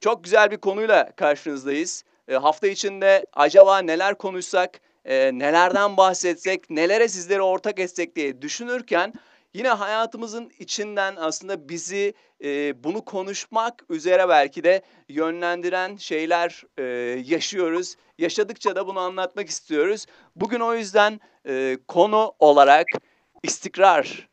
Çok güzel bir konuyla karşınızdayız. E, hafta içinde acaba neler konuşsak, e, nelerden bahsetsek, nelere sizleri ortak etsek diye düşünürken yine hayatımızın içinden aslında bizi e, bunu konuşmak üzere belki de yönlendiren şeyler e, yaşıyoruz. Yaşadıkça da bunu anlatmak istiyoruz. Bugün o yüzden e, konu olarak istikrar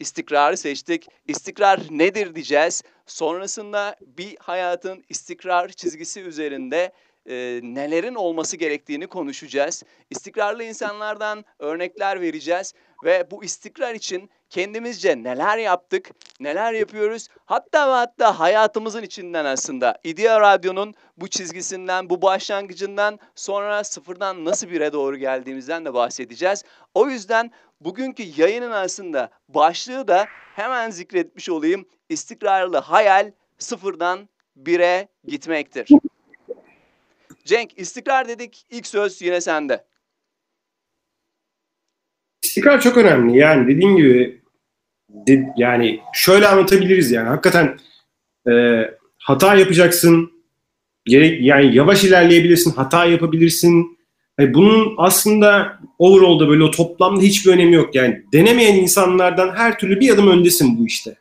istikrarı seçtik. İstikrar nedir diyeceğiz. Sonrasında bir hayatın istikrar çizgisi üzerinde e, nelerin olması gerektiğini konuşacağız. İstikrarlı insanlardan örnekler vereceğiz ve bu istikrar için kendimizce neler yaptık, neler yapıyoruz. Hatta ve hatta hayatımızın içinden aslında İdea Radyo'nun bu çizgisinden, bu başlangıcından sonra sıfırdan nasıl bire doğru geldiğimizden de bahsedeceğiz. O yüzden bugünkü yayının aslında başlığı da hemen zikretmiş olayım. İstikrarlı hayal sıfırdan bire gitmektir. Cenk istikrar dedik ilk söz yine sende. İstikrar çok önemli. Yani dediğim gibi de, yani şöyle anlatabiliriz yani hakikaten e, hata yapacaksın. Gerek yani yavaş ilerleyebilirsin, hata yapabilirsin. Yani bunun aslında overall'da böyle o toplamda hiçbir önemi yok. Yani denemeyen insanlardan her türlü bir adım öndesin bu işte.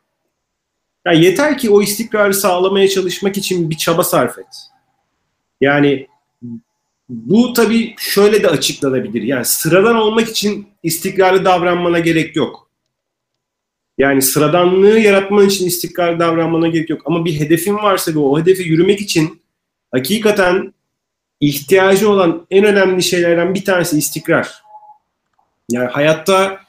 Yani yeter ki o istikrarı sağlamaya çalışmak için bir çaba sarf et. Yani bu tabii şöyle de açıklanabilir. Yani sıradan olmak için istikrarlı davranmana gerek yok. Yani sıradanlığı yaratman için istikrarlı davranmana gerek yok. Ama bir hedefin varsa ve o hedefe yürümek için hakikaten ihtiyacı olan en önemli şeylerden bir tanesi istikrar. Yani hayatta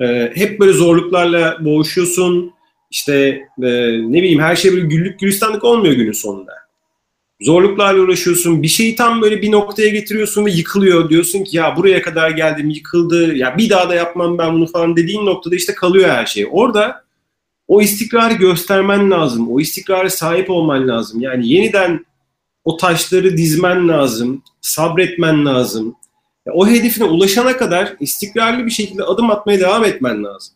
e, hep böyle zorluklarla boğuşuyorsun. İşte e, ne bileyim her şey böyle güllük gülistanlık olmuyor günün sonunda zorluklarla uğraşıyorsun. Bir şeyi tam böyle bir noktaya getiriyorsun ve yıkılıyor. Diyorsun ki ya buraya kadar geldim yıkıldı. Ya bir daha da yapmam ben bunu falan dediğin noktada işte kalıyor her şey. Orada o istikrarı göstermen lazım. O istikrarı sahip olman lazım. Yani yeniden o taşları dizmen lazım. Sabretmen lazım. O hedefine ulaşana kadar istikrarlı bir şekilde adım atmaya devam etmen lazım.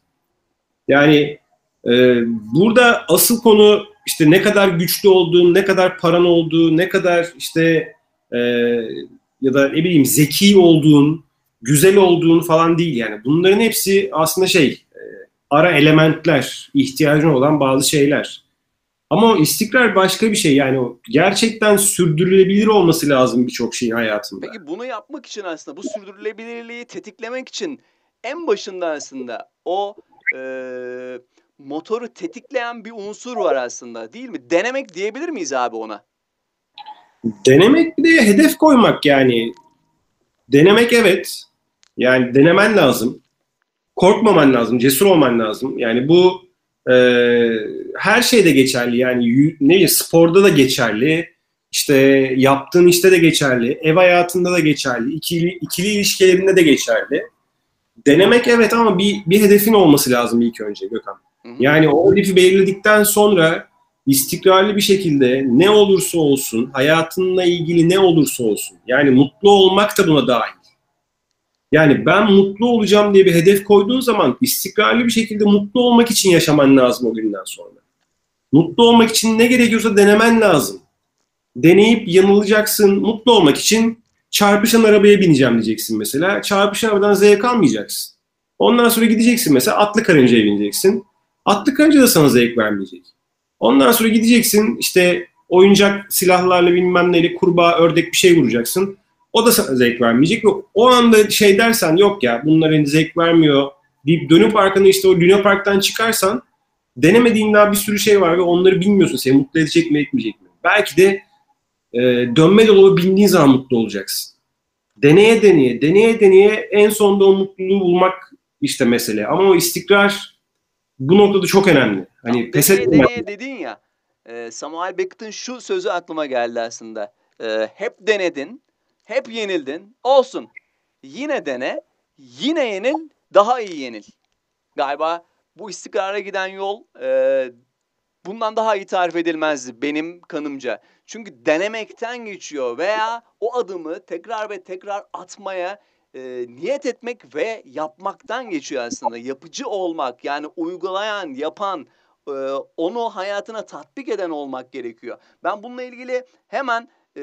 Yani e, burada asıl konu işte ne kadar güçlü olduğun, ne kadar paran olduğu, ne kadar işte e, ya da ne bileyim zeki olduğun, güzel olduğun falan değil yani. Bunların hepsi aslında şey e, ara elementler, ihtiyacın olan bazı şeyler. Ama istikrar başka bir şey yani o gerçekten sürdürülebilir olması lazım birçok şeyin hayatında. Peki bunu yapmak için aslında bu sürdürülebilirliği tetiklemek için en başında aslında o e, motoru tetikleyen bir unsur var aslında değil mi? Denemek diyebilir miyiz abi ona? Denemek bir de hedef koymak yani. Denemek evet. Yani denemen lazım. Korkmaman lazım, cesur olman lazım. Yani bu e, her şeyde geçerli. Yani ne sporda da geçerli. İşte yaptığın işte de geçerli. Ev hayatında da geçerli. İkili, ikili ilişkilerinde de geçerli. Denemek evet ama bir, bir hedefin olması lazım ilk önce Gökhan. Yani o hedefi belirledikten sonra istikrarlı bir şekilde ne olursa olsun, hayatınla ilgili ne olursa olsun, yani mutlu olmak da buna dahil. Yani ben mutlu olacağım diye bir hedef koyduğun zaman istikrarlı bir şekilde mutlu olmak için yaşaman lazım o günden sonra. Mutlu olmak için ne gerekiyorsa denemen lazım. Deneyip yanılacaksın. Mutlu olmak için çarpışan arabaya bineceğim diyeceksin mesela. Çarpışan arabadan zevk almayacaksın. Ondan sonra gideceksin mesela atlı karıncaya bineceksin. Atlı karınca da sana zevk vermeyecek. Ondan sonra gideceksin işte oyuncak silahlarla bilmem neyle kurbağa, ördek bir şey vuracaksın. O da sana zevk vermeyecek ve o anda şey dersen yok ya bunlar hani zevk vermiyor deyip dönüp arkana işte o Luna Park'tan çıkarsan denemediğin daha bir sürü şey var ve onları bilmiyorsun. Seni mutlu edecek mi etmeyecek mi? Belki de e, dönme dolaba bindiğin zaman mutlu olacaksın. Deneye deneye, deneye deneye en sonunda o mutluluğu bulmak işte mesele. Ama o istikrar bu noktada çok önemli. Hani ya, pes etmemek. dedin ya. E, Samuel Beckett'in şu sözü aklıma geldi aslında. E, hep denedin, hep yenildin. Olsun. Yine dene, yine yenil, daha iyi yenil. Galiba bu istikrara giden yol e, bundan daha iyi tarif edilmezdi benim kanımca. Çünkü denemekten geçiyor veya o adımı tekrar ve tekrar atmaya e, niyet etmek ve yapmaktan geçiyor aslında. Yapıcı olmak yani uygulayan, yapan e, onu hayatına tatbik eden olmak gerekiyor. Ben bununla ilgili hemen e,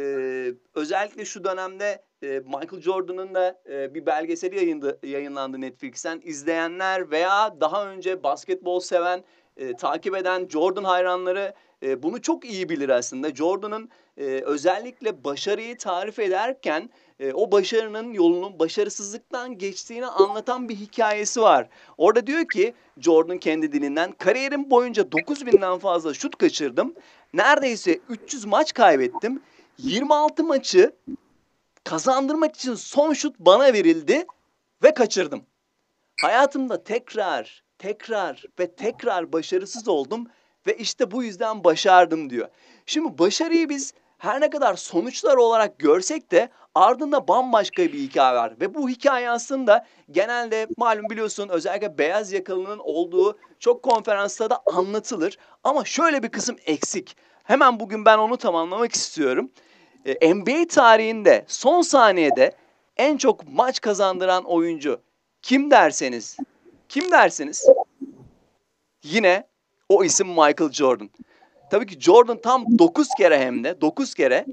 özellikle şu dönemde e, Michael Jordan'ın da e, bir belgeseli yayındı, yayınlandı Netflix'ten. İzleyenler veya daha önce basketbol seven, e, takip eden Jordan hayranları e, bunu çok iyi bilir aslında. Jordan'ın e, özellikle başarıyı tarif ederken e, o başarının yolunun başarısızlıktan geçtiğini anlatan bir hikayesi var. Orada diyor ki Jordan kendi dilinden kariyerim boyunca 9000'den fazla şut kaçırdım. Neredeyse 300 maç kaybettim. 26 maçı kazandırmak için son şut bana verildi ve kaçırdım. Hayatımda tekrar, tekrar ve tekrar başarısız oldum ve işte bu yüzden başardım diyor. Şimdi başarıyı biz her ne kadar sonuçlar olarak görsek de ardında bambaşka bir hikaye var. Ve bu hikaye aslında genelde malum biliyorsun özellikle beyaz yakalının olduğu çok konferansta da anlatılır. Ama şöyle bir kısım eksik. Hemen bugün ben onu tamamlamak istiyorum. Ee, NBA tarihinde son saniyede en çok maç kazandıran oyuncu kim derseniz, kim dersiniz? Yine o isim Michael Jordan. Tabii ki Jordan tam 9 kere hem de 9 kere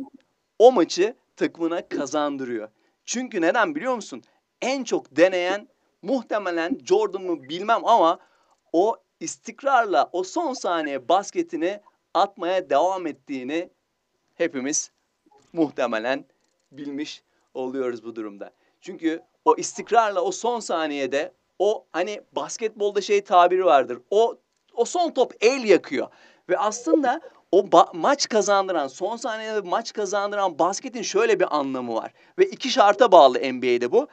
o maçı takımına kazandırıyor. Çünkü neden biliyor musun? En çok deneyen muhtemelen Jordan mı bilmem ama o istikrarla o son saniye basketini atmaya devam ettiğini hepimiz muhtemelen bilmiş oluyoruz bu durumda. Çünkü o istikrarla o son saniyede o hani basketbolda şey tabiri vardır. O o son top el yakıyor. Ve aslında o maç kazandıran, son saniyede maç kazandıran basketin şöyle bir anlamı var. Ve iki şarta bağlı NBA'de bu.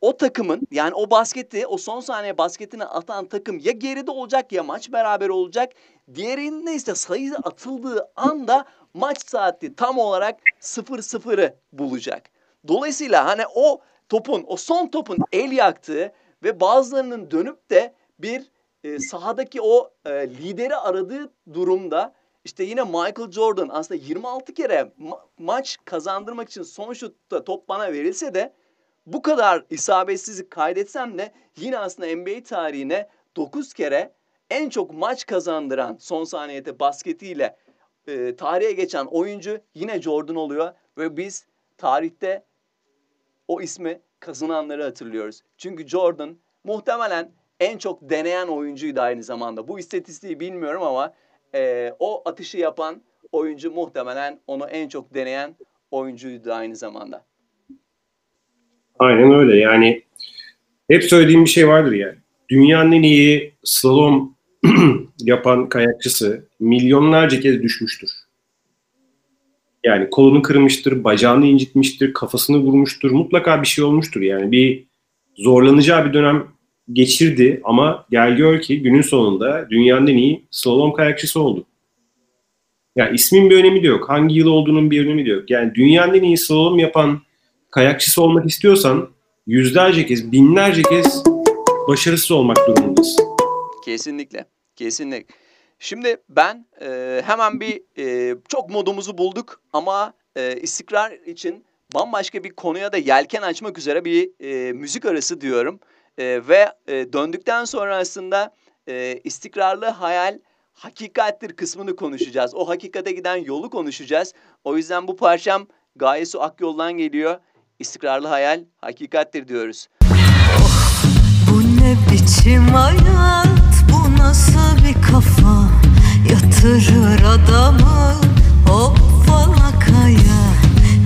O takımın yani o basketi, o son saniye basketini atan takım ya geride olacak ya maç beraber olacak. Diğerinde ise sayı atıldığı anda maç saati tam olarak 0-0'ı bulacak. Dolayısıyla hani o topun, o son topun el yaktığı ve bazılarının dönüp de bir e, sahadaki o e, lideri aradığı durumda işte yine Michael Jordan aslında 26 kere ma- maç kazandırmak için son şutta top bana verilse de bu kadar isabetsizlik kaydetsem de yine aslında NBA tarihine 9 kere en çok maç kazandıran son saniyede basketiyle e, tarihe geçen oyuncu yine Jordan oluyor ve biz tarihte o ismi kazananları hatırlıyoruz. Çünkü Jordan muhtemelen en çok deneyen oyuncuydu aynı zamanda. Bu istatistiği bilmiyorum ama e, o atışı yapan oyuncu muhtemelen onu en çok deneyen oyuncuydu aynı zamanda. Aynen öyle yani hep söylediğim bir şey vardır yani. Dünyanın en iyi slalom yapan kayakçısı milyonlarca kez düşmüştür. Yani kolunu kırmıştır, bacağını incitmiştir, kafasını vurmuştur. Mutlaka bir şey olmuştur. Yani bir zorlanacağı bir dönem geçirdi ama gel gör ki günün sonunda dünyanın en iyi slalom kayakçısı oldu. Yani ismin bir önemi de yok. Hangi yıl olduğunun bir önemi de yok. Yani dünyanın en iyi slalom yapan kayakçısı olmak istiyorsan yüzlerce kez, binlerce kez başarısız olmak durumundasın. Kesinlikle. Kesinlikle. Şimdi ben e, hemen bir e, çok modumuzu bulduk ama e, istikrar için bambaşka bir konuya da yelken açmak üzere bir e, müzik arası diyorum. E, ve e, döndükten sonra aslında e, istikrarlı hayal hakikattir kısmını konuşacağız. O hakikate giden yolu konuşacağız. O yüzden bu parçam Gayesu Akyol'dan geliyor. İstikrarlı hayal hakikattir diyoruz. Oh, bu ne biçim hayat, bu nasıl bir kafa Yatırır adamı? Hop falakaya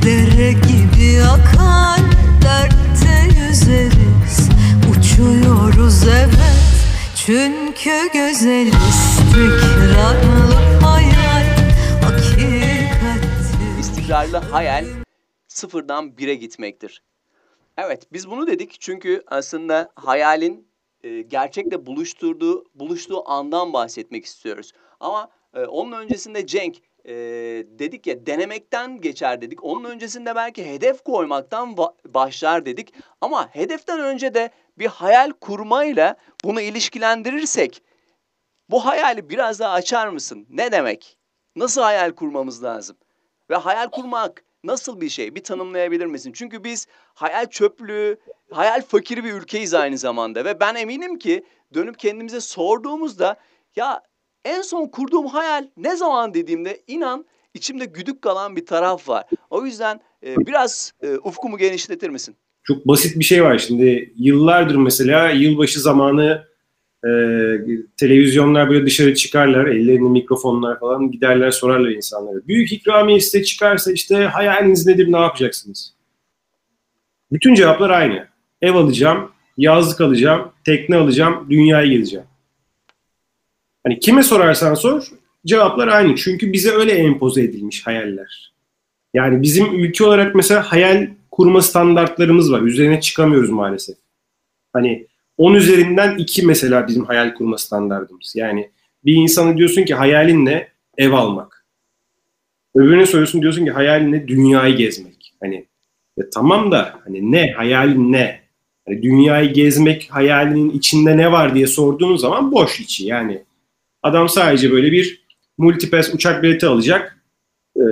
Dere gibi akar, dertte yüzeriz. Uçuyoruz evet, çünkü güzel istikrarlı hayal Hakikattir. İstikrarlı hayal sıfırdan bire gitmektir. Evet biz bunu dedik çünkü aslında hayalin e, gerçekle buluşturduğu buluştuğu andan bahsetmek istiyoruz. Ama e, onun öncesinde Cenk e, dedik ya denemekten geçer dedik. Onun öncesinde belki hedef koymaktan başlar dedik. Ama hedeften önce de bir hayal kurmayla bunu ilişkilendirirsek bu hayali biraz daha açar mısın? Ne demek? Nasıl hayal kurmamız lazım? Ve hayal kurmak nasıl bir şey? Bir tanımlayabilir misin? Çünkü biz hayal çöplüğü, hayal fakiri bir ülkeyiz aynı zamanda ve ben eminim ki dönüp kendimize sorduğumuzda ya en son kurduğum hayal ne zaman dediğimde inan içimde güdük kalan bir taraf var. O yüzden e, biraz e, ufkumu genişletir misin? Çok basit bir şey var şimdi. Yıllardır mesela yılbaşı zamanı e, televizyonlar böyle dışarı çıkarlar. Ellerinde mikrofonlar falan giderler sorarlar insanlara. Büyük ikramiye size çıkarsa işte hayaliniz nedir ne yapacaksınız? Bütün cevaplar aynı. Ev alacağım, yazlık alacağım, tekne alacağım, dünyayı gezeceğim. Hani kime sorarsan sor cevaplar aynı. Çünkü bize öyle empoze edilmiş hayaller. Yani bizim ülke olarak mesela hayal kurma standartlarımız var. Üzerine çıkamıyoruz maalesef. Hani 10 üzerinden 2 mesela bizim hayal kurma standartımız. Yani bir insana diyorsun ki hayalin ne? Ev almak. Öbürüne soruyorsun diyorsun ki hayalin ne? Dünyayı gezmek. Hani ya tamam da hani ne? Hayalin ne? Hani dünyayı gezmek hayalinin içinde ne var diye sorduğun zaman boş içi. Yani adam sadece böyle bir multipass uçak bileti alacak. Ee,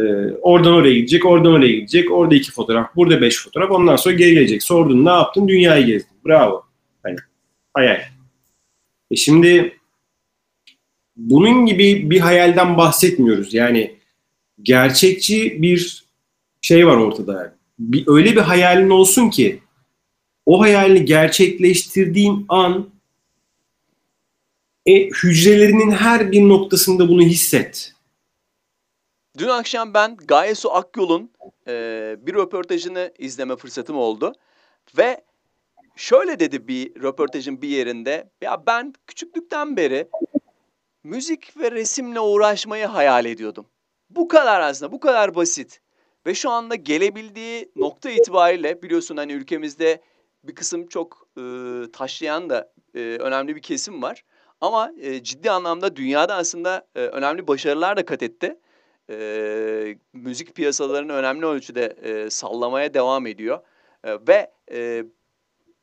oradan oraya gidecek, oradan oraya gidecek. Orada iki fotoğraf, burada beş fotoğraf. Ondan sonra geri gelecek. Sordun ne yaptın? Dünyayı gezdin. Bravo. Hayal. E şimdi bunun gibi bir hayalden bahsetmiyoruz. Yani gerçekçi bir şey var ortada. Bir, öyle bir hayalin olsun ki o hayalini gerçekleştirdiğin an e, hücrelerinin her bir noktasında bunu hisset. Dün akşam ben Gaye Su Akyol'un e, bir röportajını izleme fırsatım oldu. Ve şöyle dedi bir röportajın bir yerinde. Ya ben küçüklükten beri müzik ve resimle uğraşmayı hayal ediyordum. Bu kadar aslında, bu kadar basit. Ve şu anda gelebildiği nokta itibariyle biliyorsun hani ülkemizde bir kısım çok e, taşlayan da e, önemli bir kesim var. Ama e, ciddi anlamda dünyada aslında e, önemli başarılar da kat etti. E, müzik piyasalarını önemli ölçüde e, sallamaya devam ediyor. E, ve e,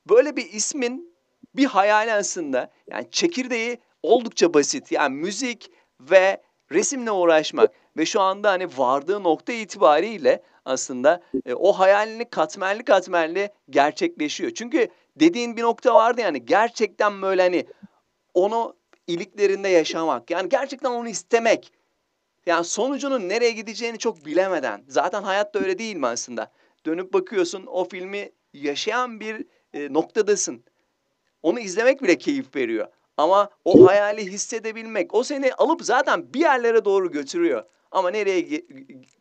böyle bir ismin bir hayali aslında yani çekirdeği oldukça basit. Yani müzik ve resimle uğraşmak ve şu anda hani vardığı nokta itibariyle aslında e, o hayalini katmerli katmerli gerçekleşiyor. Çünkü dediğin bir nokta vardı yani gerçekten böyle hani onu iliklerinde yaşamak. Yani gerçekten onu istemek. Yani sonucunun nereye gideceğini çok bilemeden. Zaten hayat da öyle değil mi aslında? Dönüp bakıyorsun o filmi yaşayan bir e, noktadasın. Onu izlemek bile keyif veriyor. Ama o hayali hissedebilmek, o seni alıp zaten bir yerlere doğru götürüyor. Ama nereye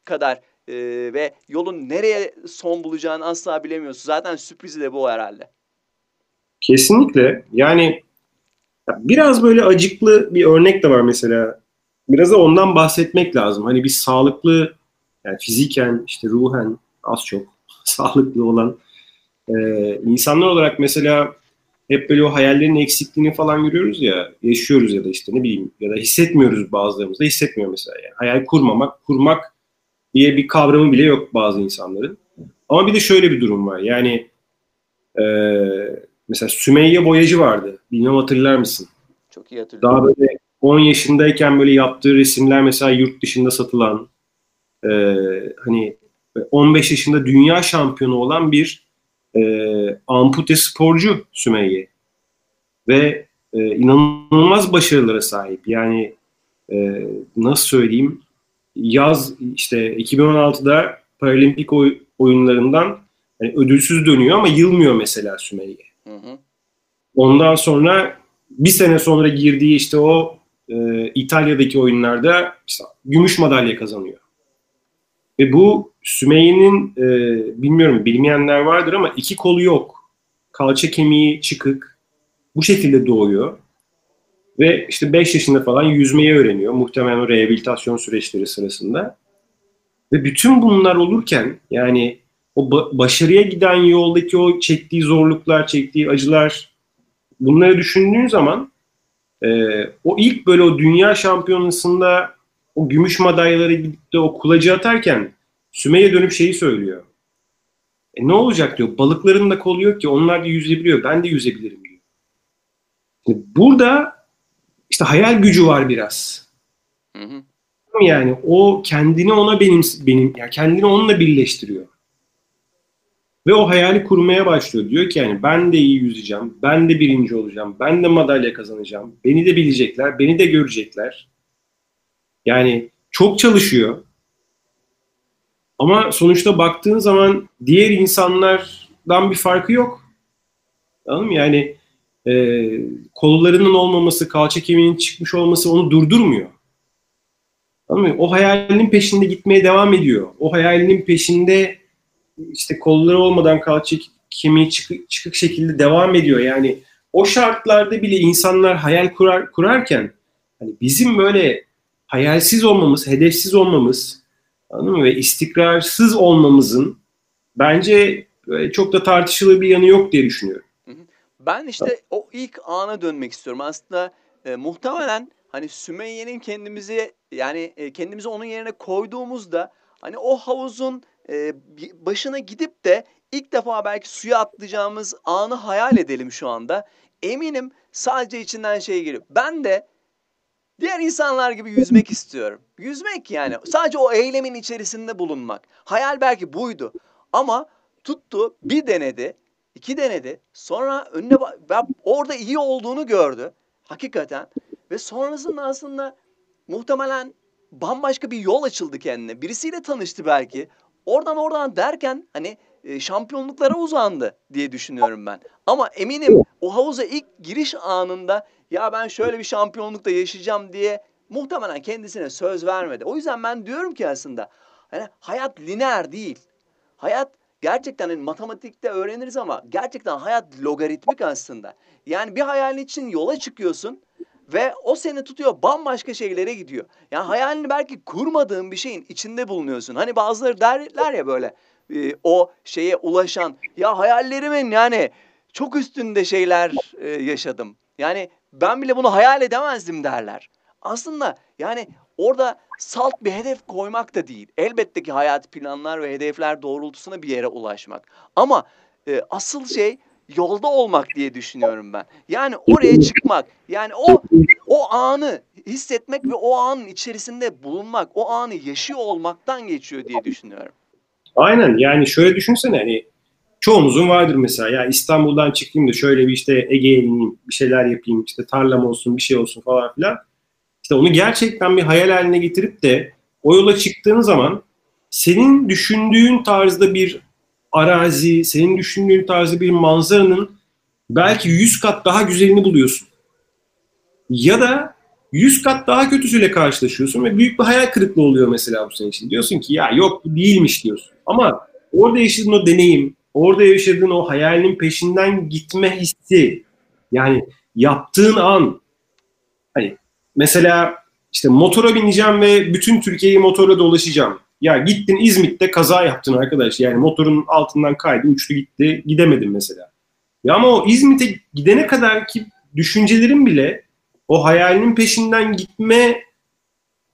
kadar e, ve yolun nereye son bulacağını asla bilemiyorsun. Zaten sürprizi de bu herhalde. Kesinlikle. Yani biraz böyle acıklı bir örnek de var mesela. Biraz da ondan bahsetmek lazım. Hani bir sağlıklı, yani fiziken, işte ruhen az çok sağlıklı olan e, insanlar olarak mesela hep böyle o hayallerin eksikliğini falan görüyoruz ya, yaşıyoruz ya da işte ne bileyim ya da hissetmiyoruz bazılarımız da hissetmiyor mesela. Yani hayal kurmamak, kurmak diye bir kavramı bile yok bazı insanların. Ama bir de şöyle bir durum var. Yani e, mesela Sümeyye Boyacı vardı. Bilmem hatırlar mısın? Çok iyi hatırlıyorum. Daha böyle 10 yaşındayken böyle yaptığı resimler mesela yurt dışında satılan e, hani 15 yaşında dünya şampiyonu olan bir e, ampute sporcu Sümeyye. Ve e, inanılmaz başarılara sahip. Yani e, nasıl söyleyeyim yaz işte 2016'da Paralimpik oy, oyunlarından yani ödülsüz dönüyor ama yılmıyor mesela Sümeyye. Hı hı. Ondan sonra bir sene sonra girdiği işte o e, İtalya'daki oyunlarda işte gümüş madalya kazanıyor. Ve bu Sümeyye'nin e, bilmiyorum bilmeyenler vardır ama iki kolu yok. Kalça kemiği çıkık. Bu şekilde doğuyor. Ve işte 5 yaşında falan yüzmeyi öğreniyor. Muhtemelen o rehabilitasyon süreçleri sırasında. Ve bütün bunlar olurken yani o ba- başarıya giden yoldaki o çektiği zorluklar, çektiği acılar bunları düşündüğün zaman e, o ilk böyle o dünya şampiyonasında o gümüş madalyaları gidip de o kulacı atarken Sümeyye dönüp şeyi söylüyor. E ne olacak diyor. Balıkların da kolu yok ki onlar da yüzebiliyor. Ben de yüzebilirim diyor. Şimdi burada işte hayal gücü var biraz. Hı hı. Yani o kendini ona benim benim yani kendini onunla birleştiriyor. Ve o hayali kurmaya başlıyor. Diyor ki yani ben de iyi yüzeceğim, ben de birinci olacağım, ben de madalya kazanacağım, beni de bilecekler, beni de görecekler. Yani çok çalışıyor. Ama sonuçta baktığın zaman diğer insanlardan bir farkı yok. Anladın mı? Yani e, kollarının olmaması, kalça kemiğinin çıkmış olması onu durdurmuyor. Anladın mı? O hayalinin peşinde gitmeye devam ediyor. O hayalinin peşinde işte kolları olmadan kalça kemiği çıkık, çıkık şekilde devam ediyor. Yani o şartlarda bile insanlar hayal kurar, kurarken hani bizim böyle hayalsiz olmamız, hedefsiz olmamız anladın mı? ve istikrarsız olmamızın bence çok da tartışılır bir yanı yok diye düşünüyorum. Ben işte o ilk ana dönmek istiyorum. Aslında e, muhtemelen hani Sümeyye'nin kendimizi yani e, kendimizi onun yerine koyduğumuzda hani o havuzun e, başına gidip de ilk defa belki suya atlayacağımız anı hayal edelim şu anda. Eminim sadece içinden şey geliyor. Ben de diğer insanlar gibi yüzmek istiyorum. Yüzmek yani. Sadece o eylemin içerisinde bulunmak. Hayal belki buydu. Ama tuttu bir denedi, iki denedi. Sonra önüne orada iyi olduğunu gördü. Hakikaten. Ve sonrasında aslında muhtemelen bambaşka bir yol açıldı kendine. Birisiyle tanıştı belki. Oradan oradan derken hani e, şampiyonluklara uzandı diye düşünüyorum ben. Ama eminim o havuza ilk giriş anında ya ben şöyle bir şampiyonlukta yaşayacağım diye muhtemelen kendisine söz vermedi. O yüzden ben diyorum ki aslında hani hayat lineer değil. Hayat gerçekten hani matematikte öğreniriz ama gerçekten hayat logaritmik aslında. Yani bir hayalin için yola çıkıyorsun ve o seni tutuyor bambaşka şeylere gidiyor. Yani hayalini belki kurmadığın bir şeyin içinde bulunuyorsun. Hani bazıları derler ya böyle e, o şeye ulaşan ya hayallerimin yani çok üstünde şeyler e, yaşadım. Yani ben bile bunu hayal edemezdim derler. Aslında yani orada salt bir hedef koymak da değil. Elbette ki hayat planlar ve hedefler doğrultusunda bir yere ulaşmak. Ama e, asıl şey yolda olmak diye düşünüyorum ben. Yani oraya çıkmak. Yani o o anı hissetmek ve o anın içerisinde bulunmak, o anı yaşıyor olmaktan geçiyor diye düşünüyorum. Aynen yani şöyle düşünsene hani çoğumuzun vardır mesela ya İstanbul'dan çıkayım da şöyle bir işte Ege'ye ineyim, bir şeyler yapayım, işte tarlam olsun, bir şey olsun falan filan. İşte onu gerçekten bir hayal haline getirip de o yola çıktığın zaman senin düşündüğün tarzda bir arazi, senin düşündüğün tarzda bir manzaranın belki 100 kat daha güzelini buluyorsun. Ya da 100 kat daha kötüsüyle karşılaşıyorsun ve büyük bir hayal kırıklığı oluyor mesela bu senin için. Diyorsun ki ya yok bu değilmiş diyorsun. Ama orada yaşadığın o deneyim, orada yaşadığın o hayalinin peşinden gitme hissi, yani yaptığın an, hani mesela işte motora bineceğim ve bütün Türkiye'yi motorla dolaşacağım. Ya gittin İzmit'te kaza yaptın arkadaş. Yani motorun altından kaydı, uçtu gitti, gidemedin mesela. Ya ama o İzmit'e gidene kadar ki düşüncelerin bile o hayalinin peşinden gitme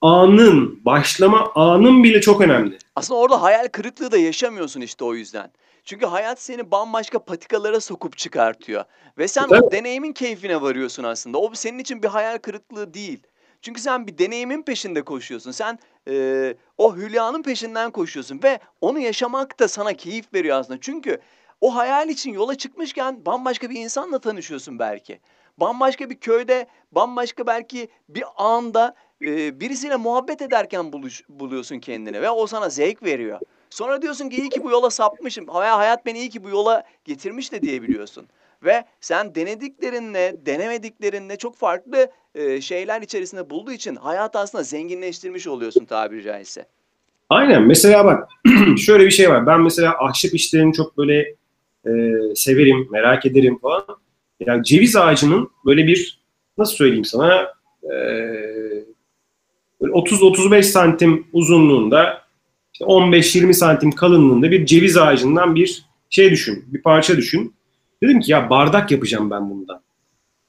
anın, başlama anın bile çok önemli. Aslında orada hayal kırıklığı da yaşamıyorsun işte o yüzden. Çünkü hayat seni bambaşka patikalara sokup çıkartıyor. Ve sen evet. o deneyimin keyfine varıyorsun aslında. O senin için bir hayal kırıklığı değil. Çünkü sen bir deneyimin peşinde koşuyorsun. Sen e, o hülyanın peşinden koşuyorsun. Ve onu yaşamak da sana keyif veriyor aslında. Çünkü o hayal için yola çıkmışken bambaşka bir insanla tanışıyorsun belki. Bambaşka bir köyde, bambaşka belki bir anda e, birisiyle muhabbet ederken buluş, buluyorsun kendini ve o sana zevk veriyor. Sonra diyorsun ki iyi ki bu yola sapmışım. Hayat beni iyi ki bu yola getirmiş de diyebiliyorsun. Ve sen denediklerinle, denemediklerinle çok farklı e, şeyler içerisinde bulduğu için hayatı aslında zenginleştirmiş oluyorsun tabiri caizse. Aynen. Mesela bak şöyle bir şey var. Ben mesela ahşap işlerini çok böyle e, severim, merak ederim falan. Yani ceviz ağacının böyle bir nasıl söyleyeyim sana e, 30-35 santim uzunluğunda işte 15-20 santim kalınlığında bir ceviz ağacından bir şey düşün, bir parça düşün. Dedim ki ya bardak yapacağım ben bundan.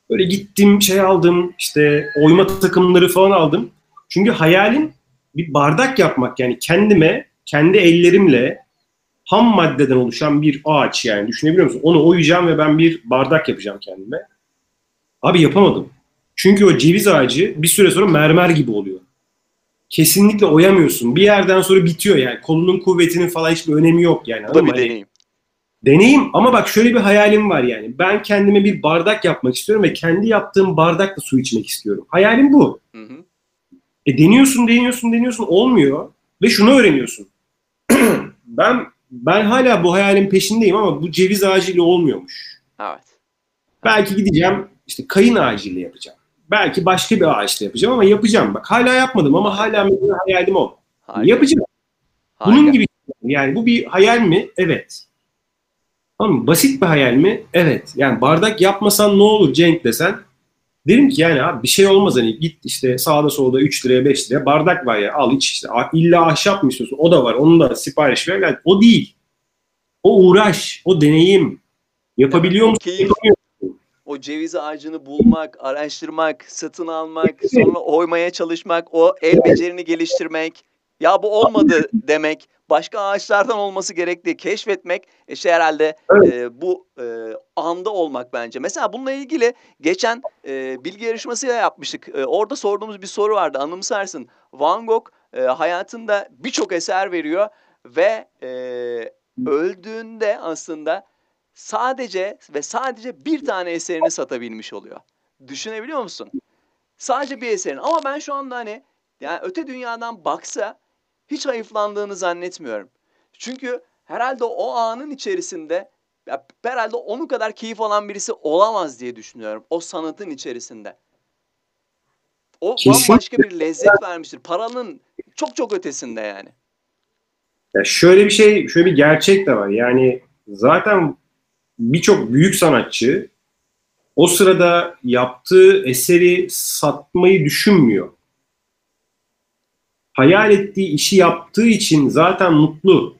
Böyle gittim şey aldım işte oyma takımları falan aldım. Çünkü hayalim bir bardak yapmak yani kendime kendi ellerimle ham maddeden oluşan bir ağaç yani düşünebiliyor musun? Onu oyacağım ve ben bir bardak yapacağım kendime. Abi yapamadım. Çünkü o ceviz ağacı bir süre sonra mermer gibi oluyor. Kesinlikle oyamıyorsun. Bir yerden sonra bitiyor yani. Kolunun kuvvetinin falan hiçbir önemi yok yani. Bu da bir hani deneyim. Deneyim ama bak şöyle bir hayalim var yani. Ben kendime bir bardak yapmak istiyorum ve kendi yaptığım bardakla su içmek istiyorum. Hayalim bu. Hı hı. E deniyorsun, deniyorsun, deniyorsun olmuyor ve şunu öğreniyorsun. ben ben hala bu hayalin peşindeyim ama bu ceviz ağacıyla olmuyormuş. Evet. Belki gideceğim işte kayın ağacıyla yapacağım. Belki başka bir ağaçla yapacağım ama yapacağım. Bak hala yapmadım ama hala mesela hayalim o. Harika. Yapacağım. Harika. Bunun gibi yani bu bir hayal mi? Evet. Ama basit bir hayal mi? Evet. Yani bardak yapmasan ne olur Cenk desen derim ki yani abi bir şey olmaz hani git işte sağda solda 3 liraya 5 liraya bardak var ya al iç işte illa ahşap mı istiyorsun o da var onu da sipariş ver yani o değil. O uğraş, o deneyim. Yapabiliyor musun? keyif. Yapamıyor ceviz ağacını bulmak, araştırmak, satın almak, sonra oymaya çalışmak, o el becerini geliştirmek. Ya bu olmadı demek, başka ağaçlardan olması gerektiği keşfetmek işte herhalde Evet. e, bu e, anda olmak bence. Mesela bununla ilgili geçen e, bilgi yarışmasıyla yapmıştık. E, orada sorduğumuz bir soru vardı anımsarsın. Van Gogh e, hayatında birçok eser veriyor ve e, öldüğünde aslında sadece ve sadece bir tane eserini satabilmiş oluyor. Düşünebiliyor musun? Sadece bir eserin. Ama ben şu anda hani yani öte dünyadan baksa hiç hayıflandığını zannetmiyorum. Çünkü herhalde o anın içerisinde ya herhalde onun kadar keyif alan birisi olamaz diye düşünüyorum. O sanatın içerisinde. O Kesinlikle. bambaşka bir lezzet vermiştir. Paranın çok çok ötesinde yani. Ya şöyle bir şey, şöyle bir gerçek de var. Yani zaten birçok büyük sanatçı o sırada yaptığı eseri satmayı düşünmüyor. Hayal ettiği işi yaptığı için zaten mutlu.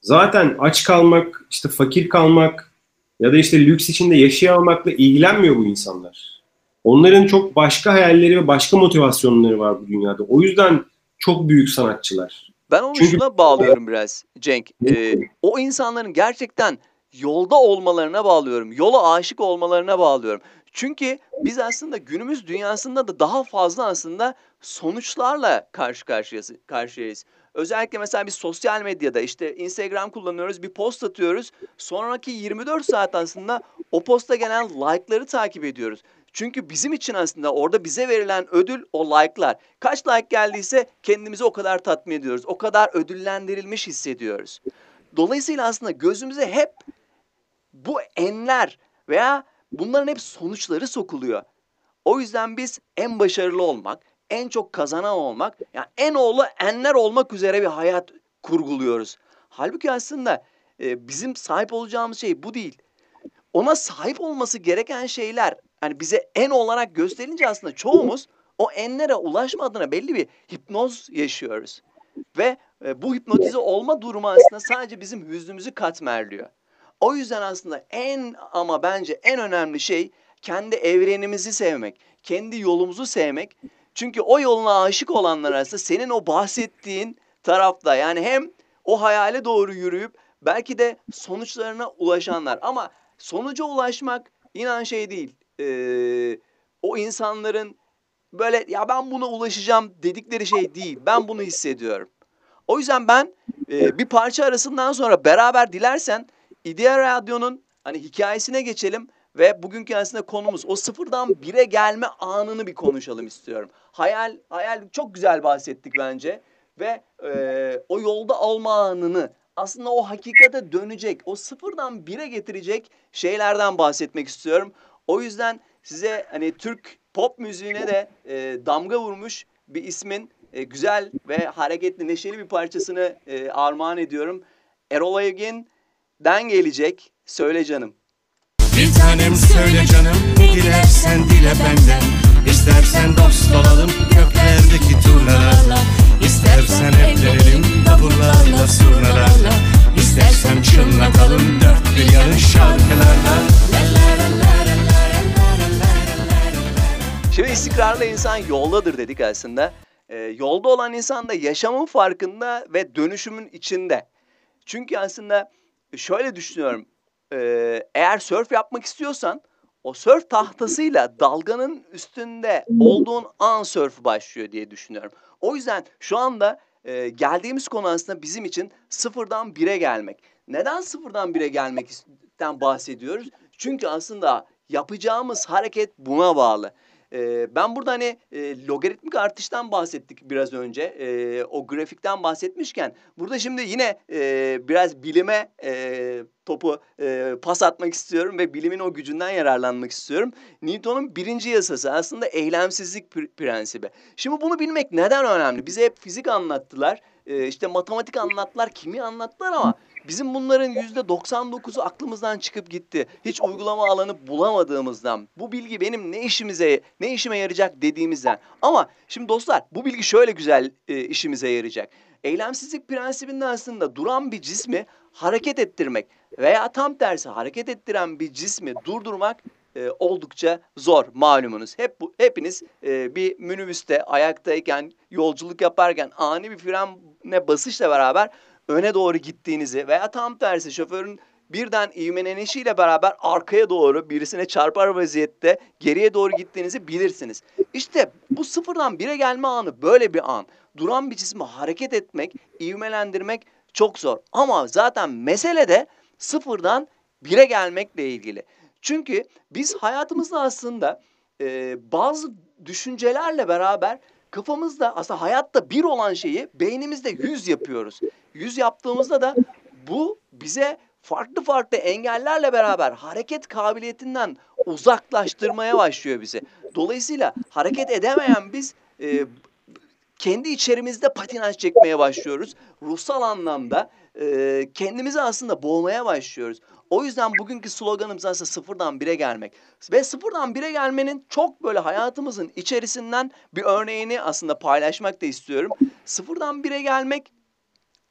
Zaten aç kalmak, işte fakir kalmak ya da işte lüks içinde yaşayamakla ilgilenmiyor bu insanlar. Onların çok başka hayalleri ve başka motivasyonları var bu dünyada. O yüzden çok büyük sanatçılar. Ben onu Çünkü- şuna bağlıyorum biraz Cenk. Ee, o insanların gerçekten yolda olmalarına bağlıyorum. Yola aşık olmalarına bağlıyorum. Çünkü biz aslında günümüz dünyasında da daha fazla aslında sonuçlarla karşı karşıyası, karşıyayız. Özellikle mesela biz sosyal medyada işte Instagram kullanıyoruz, bir post atıyoruz. Sonraki 24 saat aslında o posta gelen like'ları takip ediyoruz. Çünkü bizim için aslında orada bize verilen ödül o like'lar. Kaç like geldiyse kendimizi o kadar tatmin ediyoruz. O kadar ödüllendirilmiş hissediyoruz. Dolayısıyla aslında gözümüze hep bu enler veya bunların hep sonuçları sokuluyor. O yüzden biz en başarılı olmak, en çok kazanan olmak, yani en oğlu enler olmak üzere bir hayat kurguluyoruz. Halbuki aslında e, bizim sahip olacağımız şey bu değil. Ona sahip olması gereken şeyler hani bize en olarak gösterince aslında çoğumuz o enlere ulaşma adına belli bir hipnoz yaşıyoruz. Ve e, bu hipnotize olma durumu aslında sadece bizim hüznümüzü katmerliyor. O yüzden aslında en ama bence en önemli şey kendi evrenimizi sevmek, kendi yolumuzu sevmek. Çünkü o yoluna aşık olanlar aslında senin o bahsettiğin tarafta yani hem o hayale doğru yürüyüp belki de sonuçlarına ulaşanlar. Ama sonuca ulaşmak inan şey değil. Ee, o insanların böyle ya ben buna ulaşacağım dedikleri şey değil. Ben bunu hissediyorum. O yüzden ben e, bir parça arasından sonra beraber dilersen İdeal Radyo'nun hani hikayesine geçelim ve bugünkü aslında konumuz o sıfırdan bire gelme anını bir konuşalım istiyorum. Hayal hayal çok güzel bahsettik bence ve e, o yolda olma anını aslında o hakikate dönecek, o sıfırdan bire getirecek şeylerden bahsetmek istiyorum. O yüzden size hani Türk pop müziğine de e, damga vurmuş bir ismin e, güzel ve hareketli, neşeli bir parçasını e, armağan ediyorum. Erol Evgin'den gelecek Söyle Canım. Bir tanem söyle canım ne dilersen dile benden İstersen dost olalım göklerdeki turnalarla İstersen evlenelim davullarla surnalarla İstersen çınlatalım dört bir yanın şarkılarla Şimdi istikrarlı insan yoldadır dedik aslında. Ee, yolda olan insan da yaşamın farkında ve dönüşümün içinde. Çünkü aslında şöyle düşünüyorum. Eğer sörf yapmak istiyorsan o sörf tahtasıyla dalganın üstünde olduğun an sörf başlıyor diye düşünüyorum. O yüzden şu anda e, geldiğimiz konu aslında bizim için sıfırdan bire gelmek. Neden sıfırdan bire gelmekten bahsediyoruz? Çünkü aslında yapacağımız hareket buna bağlı. E, ben burada hani e, logaritmik artıştan bahsettik biraz önce. E, o grafikten bahsetmişken burada şimdi yine e, biraz bilime e, topu e, pas atmak istiyorum ve bilimin o gücünden yararlanmak istiyorum. Newton'un birinci yasası aslında eylemsizlik prensibi. Şimdi bunu bilmek neden önemli? Bize hep fizik anlattılar, e, işte matematik anlattılar, kimya anlattılar ama bizim bunların yüzde 99'u aklımızdan çıkıp gitti. Hiç uygulama alanı bulamadığımızdan. Bu bilgi benim ne işimize, ne işime yarayacak dediğimizden. Ama şimdi dostlar bu bilgi şöyle güzel e, işimize yarayacak. Eylemsizlik prensibinde aslında duran bir cismi hareket ettirmek veya tam tersi hareket ettiren bir cismi durdurmak e, oldukça zor malumunuz. Hep bu, hepiniz e, bir minibüste ayaktayken yolculuk yaparken ani bir frene basışla beraber öne doğru gittiğinizi veya tam tersi şoförün birden ivmelenişiyle beraber arkaya doğru birisine çarpar vaziyette geriye doğru gittiğinizi bilirsiniz. İşte bu sıfırdan bire gelme anı böyle bir an. Duran bir cismi hareket etmek, ivmelendirmek çok zor. Ama zaten mesele de sıfırdan bire gelmekle ilgili. Çünkü biz hayatımızda aslında e, bazı düşüncelerle beraber kafamızda aslında hayatta bir olan şeyi beynimizde yüz yapıyoruz. Yüz yaptığımızda da bu bize farklı farklı engellerle beraber hareket kabiliyetinden uzaklaştırmaya başlıyor bizi. Dolayısıyla hareket edemeyen biz e, kendi içerimizde patinaj çekmeye başlıyoruz. Ruhsal anlamda e, kendimizi aslında boğmaya başlıyoruz. O yüzden bugünkü sloganımız aslında sıfırdan bire gelmek. Ve sıfırdan bire gelmenin çok böyle hayatımızın içerisinden bir örneğini aslında paylaşmak da istiyorum. Sıfırdan bire gelmek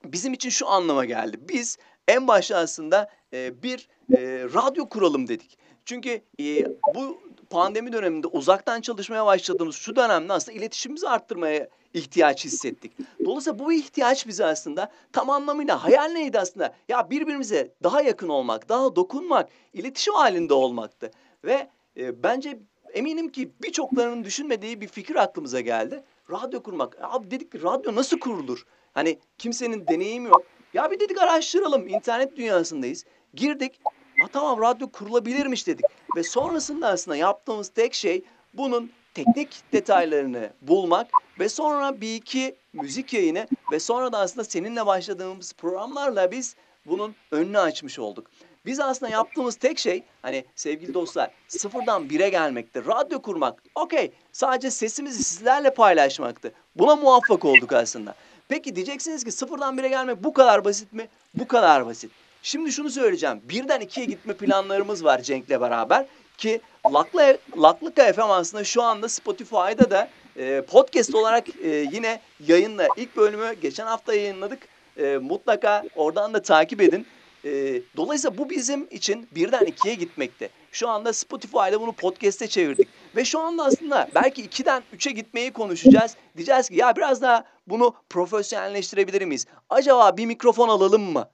bizim için şu anlama geldi. Biz en başta aslında e, bir e, radyo kuralım dedik. Çünkü e, bu pandemi döneminde uzaktan çalışmaya başladığımız şu dönemde aslında iletişimimizi arttırmaya ihtiyaç hissettik. Dolayısıyla bu ihtiyaç bize aslında tam anlamıyla hayal neydi aslında? Ya birbirimize daha yakın olmak, daha dokunmak, iletişim halinde olmaktı. Ve e, bence eminim ki birçoklarının düşünmediği bir fikir aklımıza geldi. Radyo kurmak. Abi dedik ki radyo nasıl kurulur? Hani kimsenin deneyimi yok. Ya bir dedik araştıralım. İnternet dünyasındayız. Girdik. Ha tamam radyo kurulabilirmiş dedik. Ve sonrasında aslında yaptığımız tek şey bunun teknik detaylarını bulmak ve sonra bir iki müzik yayını ve sonra da aslında seninle başladığımız programlarla biz bunun önünü açmış olduk. Biz aslında yaptığımız tek şey hani sevgili dostlar sıfırdan bire gelmekti. Radyo kurmak okey sadece sesimizi sizlerle paylaşmaktı. Buna muvaffak olduk aslında. Peki diyeceksiniz ki sıfırdan bire gelmek bu kadar basit mi? Bu kadar basit. Şimdi şunu söyleyeceğim. Birden ikiye gitme planlarımız var Cenk'le beraber. Ki Lakla, Laklıka FM aslında şu anda Spotify'da da e, podcast olarak e, yine yayınla. ilk bölümü geçen hafta yayınladık. E, mutlaka oradan da takip edin. E, dolayısıyla bu bizim için birden ikiye gitmekte. Şu anda Spotify'da bunu podcast'e çevirdik. Ve şu anda aslında belki ikiden üçe gitmeyi konuşacağız. Diyeceğiz ki ya biraz daha bunu profesyonelleştirebilir miyiz? Acaba bir mikrofon alalım mı?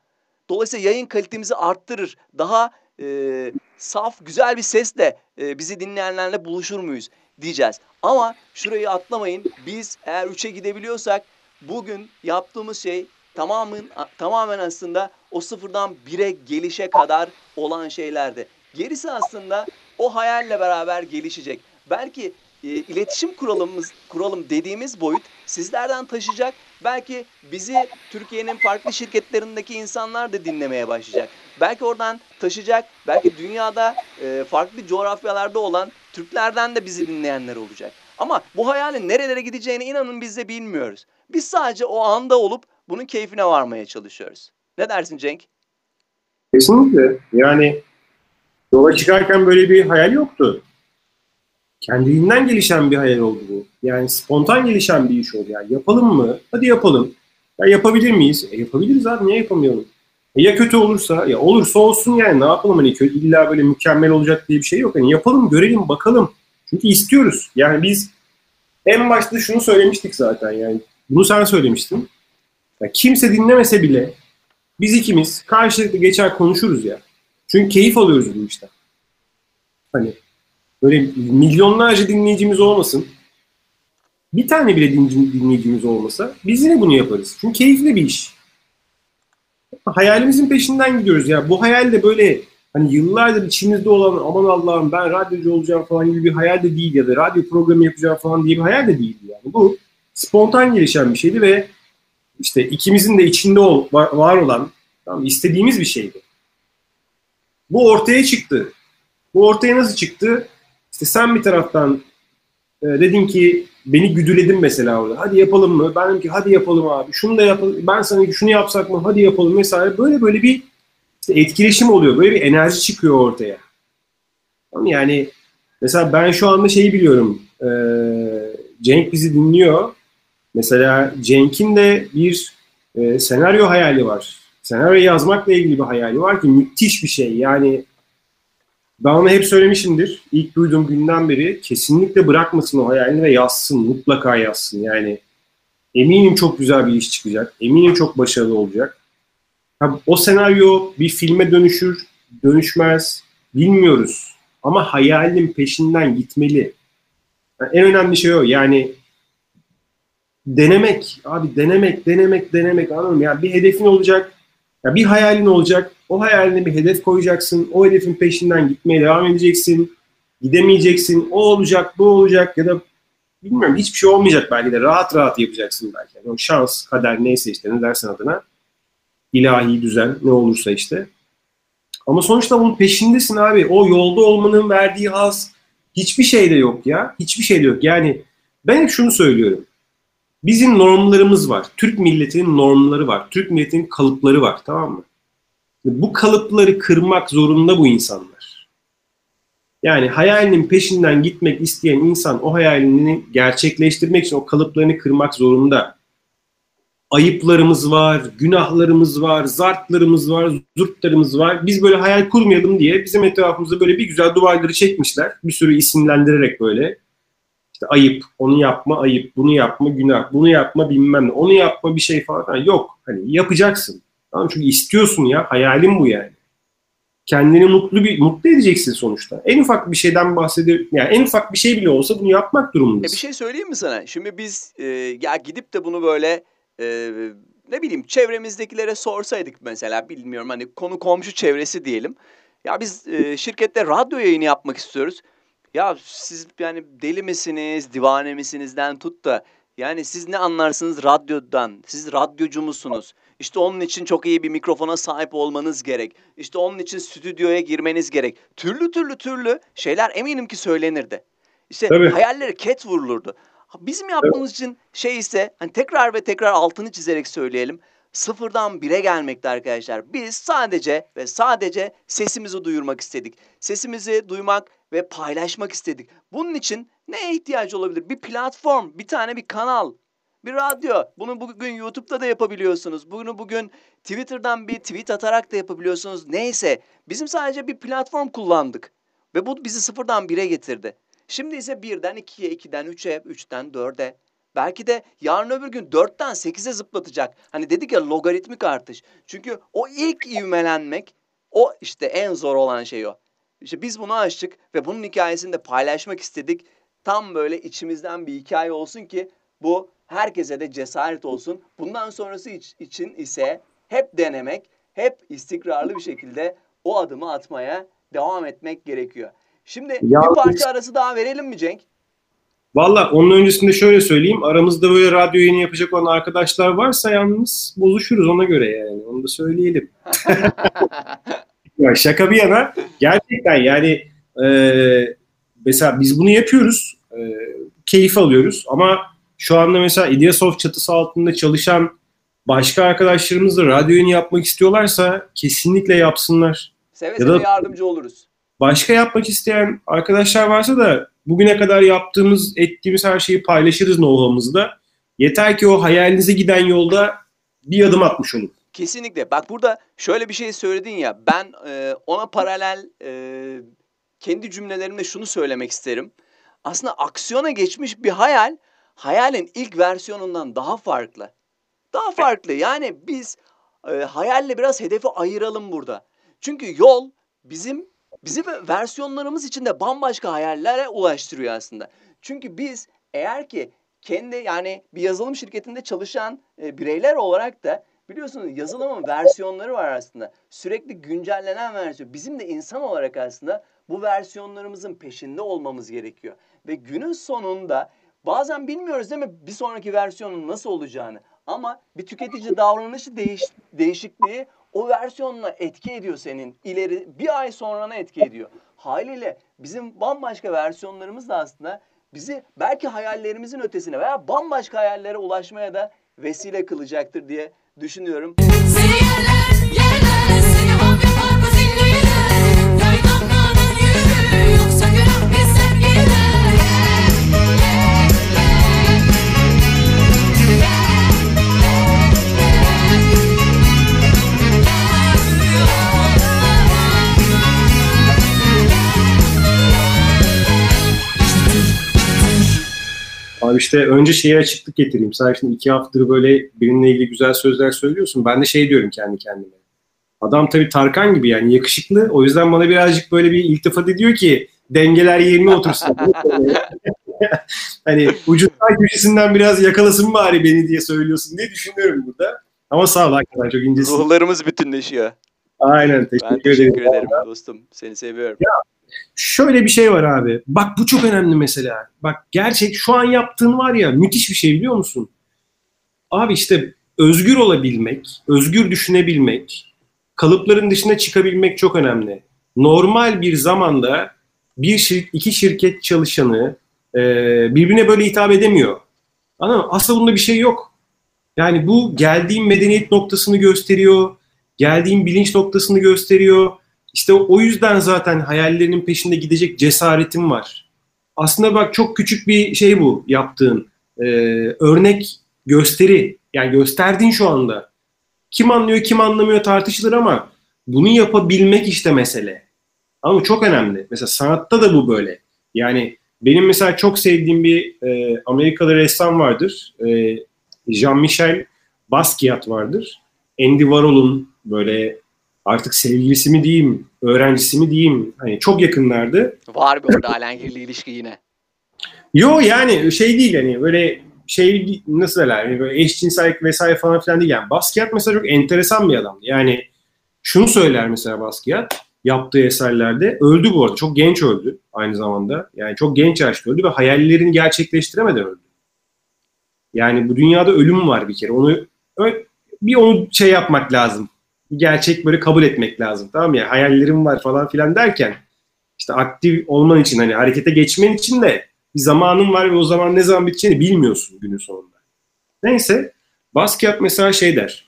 Dolayısıyla yayın kalitemizi arttırır. Daha e, saf, güzel bir sesle e, bizi dinleyenlerle buluşur muyuz diyeceğiz. Ama şurayı atlamayın. Biz eğer 3'e gidebiliyorsak bugün yaptığımız şey tamamen tamamen aslında o sıfırdan 1'e gelişe kadar olan şeylerdi. Gerisi aslında o hayalle beraber gelişecek. Belki e, iletişim kuralımız kuralım dediğimiz boyut sizlerden taşıyacak. Belki bizi Türkiye'nin farklı şirketlerindeki insanlar da dinlemeye başlayacak. Belki oradan taşıyacak. Belki dünyada e, farklı coğrafyalarda olan Türklerden de bizi dinleyenler olacak. Ama bu hayalin nerelere gideceğini inanın biz de bilmiyoruz. Biz sadece o anda olup bunun keyfine varmaya çalışıyoruz. Ne dersin Cenk? Kesinlikle. Yani yola çıkarken böyle bir hayal yoktu kendiliğinden gelişen bir hayal oldu bu. Yani spontan gelişen bir iş oldu. Yani yapalım mı? Hadi yapalım. Ya yapabilir miyiz? E yapabiliriz abi. Niye yapamayalım? E ya kötü olursa? Ya olursa olsun yani. Ne yapalım? Hani kötü illa böyle mükemmel olacak diye bir şey yok. Hani yapalım, görelim, bakalım. Çünkü istiyoruz. Yani biz en başta şunu söylemiştik zaten yani. Bunu sen söylemiştin. Ya kimse dinlemese bile biz ikimiz karşılıklı geçer konuşuruz ya. Çünkü keyif alıyoruz bu işten. Hani böyle milyonlarca dinleyicimiz olmasın. Bir tane bile dinleyicimiz olmasa biz yine bunu yaparız. Çünkü keyifli bir iş. Hayalimizin peşinden gidiyoruz ya. Bu hayal de böyle hani yıllardır içimizde olan aman Allah'ım ben radyocu olacağım falan gibi bir hayal de değil ya da radyo programı yapacağım falan diye bir hayal de değildi yani. Bu spontan gelişen bir şeydi ve işte ikimizin de içinde ol, var, olan tamam, istediğimiz bir şeydi. Bu ortaya çıktı. Bu ortaya nasıl çıktı? İşte sen bir taraftan e, dedin ki beni güdüledin mesela orada. Hadi yapalım mı? Ben dedim ki hadi yapalım abi. Şunu da yapalım. Ben sana şunu yapsak mı? Hadi yapalım vesaire. Böyle böyle bir işte etkileşim oluyor. Böyle bir enerji çıkıyor ortaya. Yani mesela ben şu anda şeyi biliyorum. E, Cenk bizi dinliyor. Mesela Cenk'in de bir e, senaryo hayali var. Senaryo yazmakla ilgili bir hayali var ki müthiş bir şey. Yani ben ona hep söylemişimdir. İlk duyduğum günden beri kesinlikle bırakmasın o hayalini ve yazsın. Mutlaka yazsın. Yani eminim çok güzel bir iş çıkacak. Eminim çok başarılı olacak. O senaryo bir filme dönüşür, dönüşmez. Bilmiyoruz. Ama hayalinin peşinden gitmeli. Yani en önemli şey o. Yani denemek. Abi denemek, denemek, denemek. Anladın mı? Yani bir hedefin olacak. Ya bir hayalin olacak. O hayaline bir hedef koyacaksın. O hedefin peşinden gitmeye devam edeceksin. Gidemeyeceksin. O olacak, bu olacak ya da bilmiyorum hiçbir şey olmayacak belki de. Rahat rahat yapacaksın belki. Yani o şans, kader neyse işte ne dersen adına. ilahi düzen ne olursa işte. Ama sonuçta bunun peşindesin abi. O yolda olmanın verdiği haz hiçbir şeyde yok ya. Hiçbir şeyde yok. Yani ben hep şunu söylüyorum. Bizim normlarımız var. Türk milletinin normları var. Türk milletinin kalıpları var. Tamam mı? Bu kalıpları kırmak zorunda bu insanlar. Yani hayalinin peşinden gitmek isteyen insan o hayalini gerçekleştirmek için o kalıplarını kırmak zorunda. Ayıplarımız var, günahlarımız var, zartlarımız var, zurtlarımız var. Biz böyle hayal kurmayalım diye bizim etrafımızda böyle bir güzel duvarları çekmişler. Bir sürü isimlendirerek böyle. İşte ayıp, onu yapma ayıp, bunu yapma günah, bunu yapma bilmem ne, onu yapma bir şey falan. Yok, hani yapacaksın. Tamam çünkü istiyorsun ya. Hayalin bu yani. Kendini mutlu bir mutlu edeceksin sonuçta. En ufak bir şeyden bahsedip yani en ufak bir şey bile olsa bunu yapmak durumundasın. E bir şey söyleyeyim mi sana? Şimdi biz e, ya gidip de bunu böyle e, ne bileyim çevremizdekilere sorsaydık mesela bilmiyorum hani konu komşu çevresi diyelim. Ya biz e, şirkette radyo yayını yapmak istiyoruz. Ya siz yani deli misiniz, divane misinizden tut da yani siz ne anlarsınız radyodan? Siz radyocu musunuz? İşte onun için çok iyi bir mikrofona sahip olmanız gerek. İşte onun için stüdyoya girmeniz gerek. Türlü türlü türlü şeyler eminim ki söylenirdi. İşte Tabii. hayalleri ket vurulurdu. Bizim yapmamız için şey ise hani tekrar ve tekrar altını çizerek söyleyelim. Sıfırdan bire gelmekte arkadaşlar. Biz sadece ve sadece sesimizi duyurmak istedik. Sesimizi duymak ve paylaşmak istedik. Bunun için neye ihtiyaç olabilir? Bir platform, bir tane bir kanal, bir radyo. Bunu bugün YouTube'da da yapabiliyorsunuz. Bunu bugün Twitter'dan bir tweet atarak da yapabiliyorsunuz. Neyse bizim sadece bir platform kullandık. Ve bu bizi sıfırdan bire getirdi. Şimdi ise birden ikiye, ikiden üçe, üçten dörde. Belki de yarın öbür gün dörtten sekize zıplatacak. Hani dedik ya logaritmik artış. Çünkü o ilk ivmelenmek o işte en zor olan şey o. İşte biz bunu açtık ve bunun hikayesini de paylaşmak istedik. Tam böyle içimizden bir hikaye olsun ki bu herkese de cesaret olsun. Bundan sonrası için ise hep denemek, hep istikrarlı bir şekilde o adımı atmaya devam etmek gerekiyor. Şimdi Ya bir parça arası daha verelim mi Cenk? Valla onun öncesinde şöyle söyleyeyim. Aramızda böyle radyo yayını yapacak olan arkadaşlar varsa yalnız buluşuruz ona göre yani. Onu da söyleyelim. Ya şaka bir yana gerçekten yani e, mesela biz bunu yapıyoruz. E, keyif alıyoruz ama şu anda mesela Ideasoft çatısı altında çalışan başka arkadaşlarımız da radyo yayını yapmak istiyorlarsa kesinlikle yapsınlar. Seve Ya seve da- yardımcı oluruz. Başka yapmak isteyen arkadaşlar varsa da bugüne kadar yaptığımız, ettiğimiz her şeyi paylaşırız know-how'ımızda. Yeter ki o hayalinize giden yolda bir adım atmış olun. Kesinlikle. Bak burada şöyle bir şey söyledin ya. Ben e, ona paralel e, kendi cümlelerimle şunu söylemek isterim. Aslında aksiyona geçmiş bir hayal, hayalin ilk versiyonundan daha farklı. Daha farklı. Yani biz e, hayalle biraz hedefi ayıralım burada. Çünkü yol bizim bizim versiyonlarımız içinde bambaşka hayallere ulaştırıyor aslında. Çünkü biz eğer ki kendi yani bir yazılım şirketinde çalışan e, bireyler olarak da Biliyorsunuz yazılımın versiyonları var aslında. Sürekli güncellenen versiyon. Bizim de insan olarak aslında bu versiyonlarımızın peşinde olmamız gerekiyor. Ve günün sonunda bazen bilmiyoruz değil mi bir sonraki versiyonun nasıl olacağını. Ama bir tüketici davranışı değiş, değişikliği o versiyonla etki ediyor senin. ileri bir ay sonrana etki ediyor. Haliyle bizim bambaşka versiyonlarımız da aslında bizi belki hayallerimizin ötesine veya bambaşka hayallere ulaşmaya da vesile kılacaktır diye düşünüyorum. Seni Abi işte önce şeye açıklık getireyim. Sen şimdi iki haftadır böyle benimle ilgili güzel sözler söylüyorsun. Ben de şey diyorum kendi kendime. Adam tabii Tarkan gibi yani yakışıklı. O yüzden bana birazcık böyle bir iltifat ediyor ki dengeler yerine otursun. hani ucundan köşesinden biraz yakalasın bari beni diye söylüyorsun diye düşünüyorum burada. Ama sağ ol hakikaten çok incesin. Ruhlarımız bütünleşiyor. Aynen teşekkür, Ben teşekkür ederim. ederim dostum. Seni seviyorum. Şöyle bir şey var abi. Bak bu çok önemli mesela. Bak gerçek şu an yaptığın var ya müthiş bir şey biliyor musun? Abi işte özgür olabilmek, özgür düşünebilmek, kalıpların dışına çıkabilmek çok önemli. Normal bir zamanda bir şir- iki şirket çalışanı e, birbirine böyle hitap edemiyor. Anladın mı? Aslında bunda bir şey yok. Yani bu geldiğin medeniyet noktasını gösteriyor, geldiğin bilinç noktasını gösteriyor. İşte o yüzden zaten hayallerinin peşinde gidecek cesaretim var. Aslında bak çok küçük bir şey bu yaptığın. Ee, örnek gösteri. Yani gösterdin şu anda. Kim anlıyor kim anlamıyor tartışılır ama bunu yapabilmek işte mesele. Ama çok önemli. Mesela sanatta da bu böyle. Yani benim mesela çok sevdiğim bir e, Amerikalı ressam vardır. E, Jean-Michel Basquiat vardır. Andy Warhol'un böyle artık sevgilisi mi diyeyim, öğrencisi mi diyeyim. Hani çok yakınlardı. Var bir orada alengirli ilişki yine. Yo yani şey değil hani böyle şey nasıl derler hani böyle eşcinsellik vesaire falan filan değil yani. Basquiat mesela çok enteresan bir adamdı. Yani şunu söyler mesela Basquiat yaptığı eserlerde öldü bu arada. Çok genç öldü aynı zamanda. Yani çok genç yaşta öldü ve hayallerini gerçekleştiremeden öldü. Yani bu dünyada ölüm var bir kere. Onu bir onu şey yapmak lazım. Gerçek böyle kabul etmek lazım. Tamam? Yani hayallerim var falan filan derken işte aktif olman için hani harekete geçmen için de bir zamanın var ve o zaman ne zaman biteceğini bilmiyorsun günün sonunda. Neyse Basquiat mesela şey der.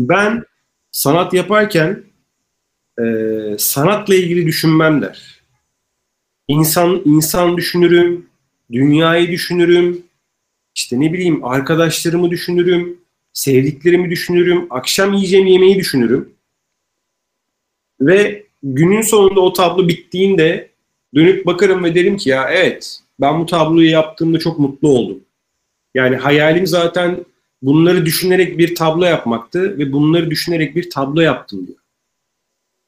Ben sanat yaparken e, sanatla ilgili düşünmem der. İnsan insan düşünürüm, dünyayı düşünürüm, işte ne bileyim arkadaşlarımı düşünürüm, sevdiklerimi düşünürüm, akşam yiyeceğim yemeği düşünürüm. Ve günün sonunda o tablo bittiğinde dönüp bakarım ve derim ki ya evet ben bu tabloyu yaptığımda çok mutlu oldum. Yani hayalim zaten bunları düşünerek bir tablo yapmaktı ve bunları düşünerek bir tablo yaptım diyor.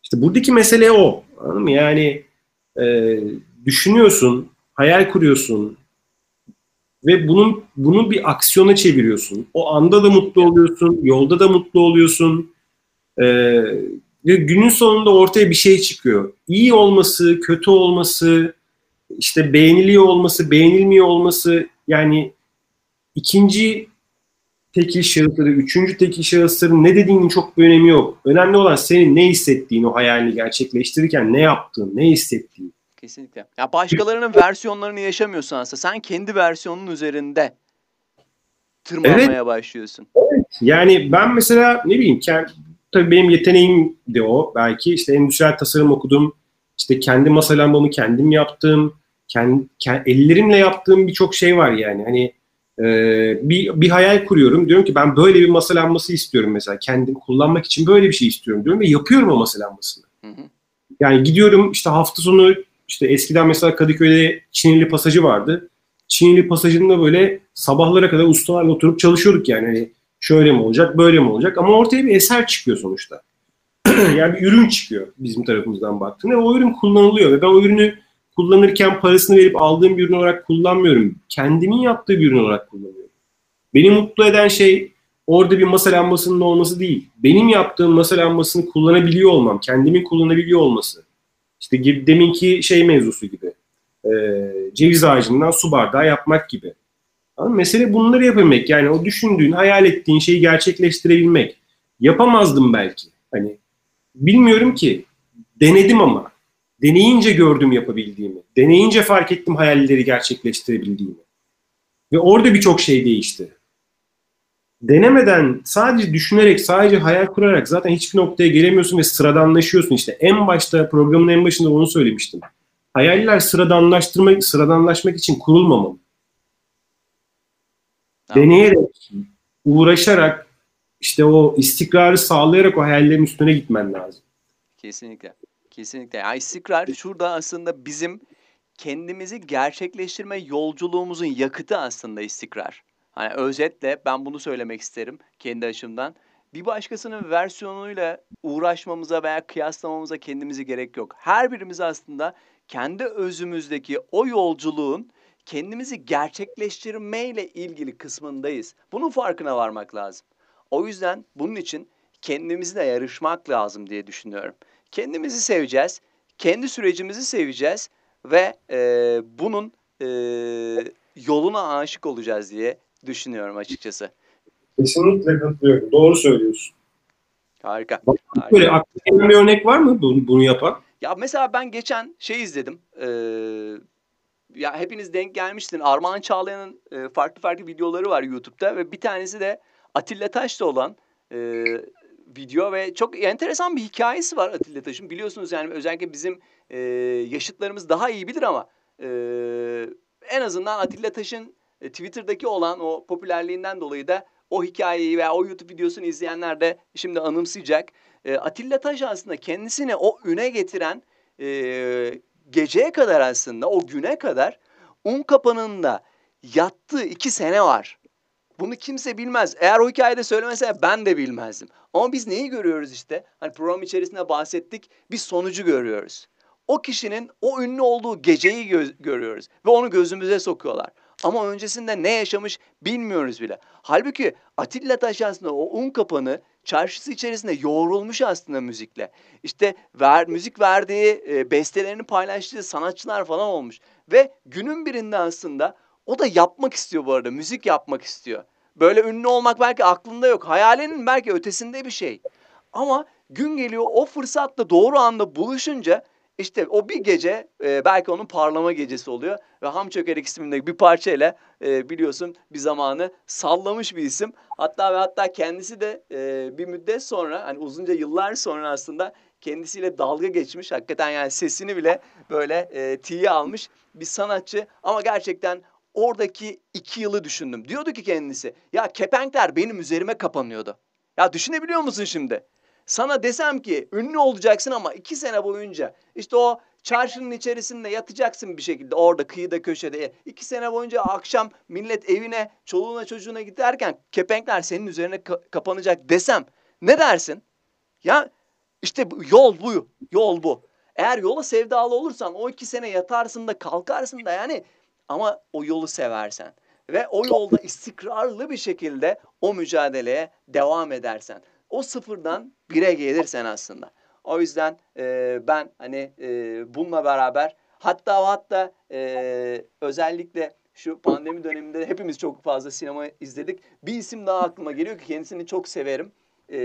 İşte buradaki mesele o. Anladın mı? Yani e, düşünüyorsun, hayal kuruyorsun ve bunun bunu bir aksiyona çeviriyorsun. O anda da mutlu oluyorsun, yolda da mutlu oluyorsun. E, ve günün sonunda ortaya bir şey çıkıyor. İyi olması, kötü olması, işte beğeniliyor olması, beğenilmiyor olması yani ikinci tekil şahısları, üçüncü tekil şahısların ne dediğinin çok bir önemi yok. Önemli olan senin ne hissettiğin o hayalini gerçekleştirirken ne yaptığın, ne hissettiğin. Kesinlikle. Ya başkalarının versiyonlarını yaşamıyorsun aslında. Sen kendi versiyonun üzerinde tırmanmaya başlıyorsun. Yani ben mesela ne bileyim kend- tabii benim yeteneğim de o belki işte endüstriyel tasarım okudum. İşte kendi masa lambamı kendim yaptım. Kendi, ellerimle yaptığım birçok şey var yani. Hani e, bir, bir hayal kuruyorum. Diyorum ki ben böyle bir masa lambası istiyorum mesela. Kendim kullanmak için böyle bir şey istiyorum diyorum ve yapıyorum o masa lambasını. Hı hı. Yani gidiyorum işte hafta sonu işte eskiden mesela Kadıköy'de Çinili pasajı vardı. Çinili pasajında böyle sabahlara kadar ustalarla oturup çalışıyorduk yani. Hani şöyle mi olacak, böyle mi olacak? Ama ortaya bir eser çıkıyor sonuçta. yani bir ürün çıkıyor bizim tarafımızdan baktığında. o ürün kullanılıyor ve ben o ürünü kullanırken parasını verip aldığım bir ürün olarak kullanmıyorum. Kendimin yaptığı bir ürün olarak kullanıyorum. Beni mutlu eden şey orada bir masa lambasının olması değil. Benim yaptığım masa lambasını kullanabiliyor olmam, kendimin kullanabiliyor olması. İşte deminki şey mevzusu gibi. E, ceviz ağacından su bardağı yapmak gibi. Ama mesele bunları yapabilmek. Yani o düşündüğün, hayal ettiğin şeyi gerçekleştirebilmek. Yapamazdım belki. Hani bilmiyorum ki. Denedim ama. Deneyince gördüm yapabildiğimi. Deneyince fark ettim hayalleri gerçekleştirebildiğimi. Ve orada birçok şey değişti. Denemeden sadece düşünerek, sadece hayal kurarak zaten hiçbir noktaya gelemiyorsun ve sıradanlaşıyorsun. İşte en başta programın en başında onu söylemiştim. Hayaller sıradanlaştırmak, sıradanlaşmak için kurulmamalı. Tamam. Deneyerek, uğraşarak, işte o istikrarı sağlayarak o hayallerin üstüne gitmen lazım. Kesinlikle. Kesinlikle. Yani istikrar şurada aslında bizim kendimizi gerçekleştirme yolculuğumuzun yakıtı aslında istikrar. Hani özetle ben bunu söylemek isterim kendi açımdan. Bir başkasının versiyonuyla uğraşmamıza veya kıyaslamamıza kendimizi gerek yok. Her birimiz aslında kendi özümüzdeki o yolculuğun kendimizi gerçekleştirmeyle ilgili kısmındayız. Bunun farkına varmak lazım. O yüzden bunun için kendimizle yarışmak lazım diye düşünüyorum. Kendimizi seveceğiz, kendi sürecimizi seveceğiz ve eee, bunun eee, yoluna aşık olacağız diye düşünüyorum açıkçası. Kesinlikle katılıyorum. Doğru söylüyorsun. Harika. harika. Böyle aklına bir örnek var mı bunu, bunu yapan? Ya mesela ben geçen şey izledim. Eee, ya hepiniz denk gelmiştin. Armağan Çağlayan'ın e, farklı farklı videoları var YouTube'da ve bir tanesi de Atilla Taş'ta olan e, video ve çok enteresan bir hikayesi var Atilla Taş'ın. Biliyorsunuz yani özellikle bizim e, yaşıtlarımız daha iyi bilir ama e, en azından Atilla Taş'ın e, Twitter'daki olan o popülerliğinden dolayı da o hikayeyi veya o YouTube videosunu izleyenler de şimdi anımsayacak. E, Atilla Taş aslında kendisini o üne getiren e, geceye kadar aslında o güne kadar un kapanında yattığı iki sene var. Bunu kimse bilmez. Eğer o hikayede söylemese ben de bilmezdim. Ama biz neyi görüyoruz işte? Hani program içerisinde bahsettik. Bir sonucu görüyoruz. O kişinin o ünlü olduğu geceyi gö- görüyoruz. Ve onu gözümüze sokuyorlar. Ama öncesinde ne yaşamış bilmiyoruz bile. Halbuki Atilla Taş aslında o un kapanı çarşısı içerisinde yoğrulmuş aslında müzikle. İşte ver, müzik verdiği, e, bestelerini paylaştığı sanatçılar falan olmuş. Ve günün birinde aslında o da yapmak istiyor bu arada. Müzik yapmak istiyor. Böyle ünlü olmak belki aklında yok. Hayalinin belki ötesinde bir şey. Ama gün geliyor o fırsatla doğru anda buluşunca işte o bir gece e, belki onun parlama gecesi oluyor. Ve Ham Çökerek ismindeki bir parçayla e, biliyorsun bir zamanı sallamış bir isim. Hatta ve hatta kendisi de e, bir müddet sonra hani uzunca yıllar sonra aslında kendisiyle dalga geçmiş. Hakikaten yani sesini bile böyle e, tiye almış bir sanatçı. Ama gerçekten oradaki iki yılı düşündüm. Diyordu ki kendisi ya kepenkler benim üzerime kapanıyordu. Ya düşünebiliyor musun şimdi? Sana desem ki ünlü olacaksın ama iki sene boyunca işte o çarşının içerisinde yatacaksın bir şekilde orada kıyıda köşede. iki sene boyunca akşam millet evine çoluğuna çocuğuna giderken kepenkler senin üzerine ka- kapanacak desem ne dersin? Ya işte yol bu, yol bu. Eğer yola sevdalı olursan o iki sene yatarsın da kalkarsın da yani ama o yolu seversen ve o yolda istikrarlı bir şekilde o mücadeleye devam edersen o sıfırdan bire gelirsen aslında. O yüzden e, ben hani e, bununla beraber hatta hatta e, özellikle şu pandemi döneminde hepimiz çok fazla sinema izledik. Bir isim daha aklıma geliyor ki kendisini çok severim. E,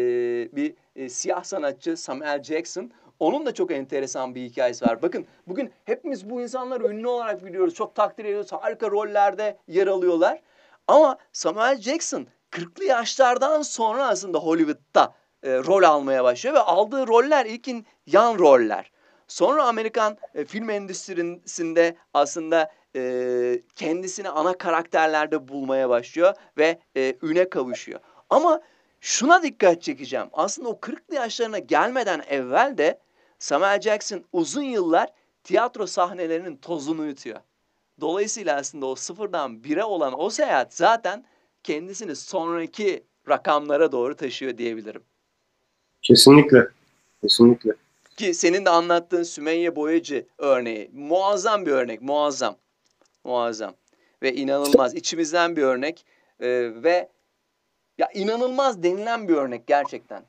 bir e, siyah sanatçı Samuel Jackson. Onun da çok enteresan bir hikayesi var. Bakın bugün hepimiz bu insanları ünlü olarak biliyoruz. Çok takdir ediyoruz. Harika rollerde yer alıyorlar. Ama Samuel Jackson 40'lı yaşlardan sonra aslında Hollywood'da e, rol almaya başlıyor ve aldığı roller ilkin yan roller. Sonra Amerikan e, film endüstrisinde aslında e, kendisini ana karakterlerde bulmaya başlıyor ve e, üne kavuşuyor. Ama şuna dikkat çekeceğim. Aslında o 40'lı yaşlarına gelmeden evvel de Samuel Jackson uzun yıllar tiyatro sahnelerinin tozunu yutuyor. Dolayısıyla aslında o sıfırdan bire olan o seyahat zaten kendisini sonraki rakamlara doğru taşıyor diyebilirim. Kesinlikle. Kesinlikle. Ki senin de anlattığın Sümeyye Boyacı örneği muazzam bir örnek, muazzam. Muazzam ve inanılmaz içimizden bir örnek Ee, ve Ya inanılmaz denilen bir örnek gerçekten.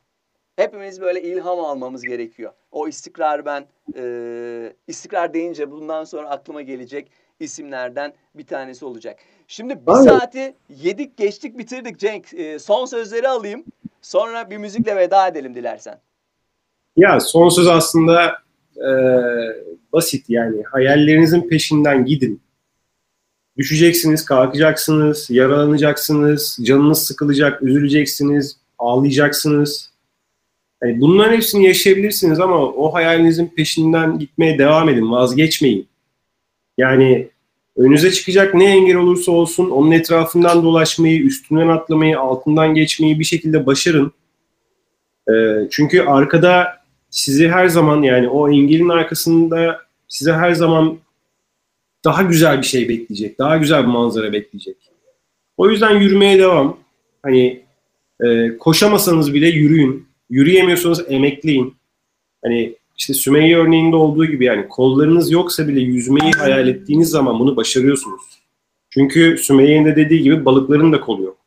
Hepimiz böyle ilham almamız gerekiyor. O istikrar ben e, istikrar deyince bundan sonra aklıma gelecek isimlerden bir tanesi olacak. Şimdi bir Aynen. saati yedik geçtik bitirdik Cenk. E, son sözleri alayım. Sonra bir müzikle veda edelim dilersen. Ya son söz aslında e, basit yani. Hayallerinizin peşinden gidin. Düşeceksiniz, kalkacaksınız, yaralanacaksınız, canınız sıkılacak, üzüleceksiniz, ağlayacaksınız. Yani bunların hepsini yaşayabilirsiniz ama o hayalinizin peşinden gitmeye devam edin, vazgeçmeyin. Yani önünüze çıkacak ne engel olursa olsun onun etrafından dolaşmayı, üstünden atlamayı, altından geçmeyi bir şekilde başarın. Ee, çünkü arkada sizi her zaman yani o engelin arkasında size her zaman daha güzel bir şey bekleyecek. Daha güzel bir manzara bekleyecek. O yüzden yürümeye devam. Hani e, koşamasanız bile yürüyün. Yürüyemiyorsanız emekleyin. Hani işte Sümeyye örneğinde olduğu gibi yani kollarınız yoksa bile yüzmeyi hayal ettiğiniz zaman bunu başarıyorsunuz. Çünkü Sümeyye'nin de dediği gibi balıkların da kolu yok.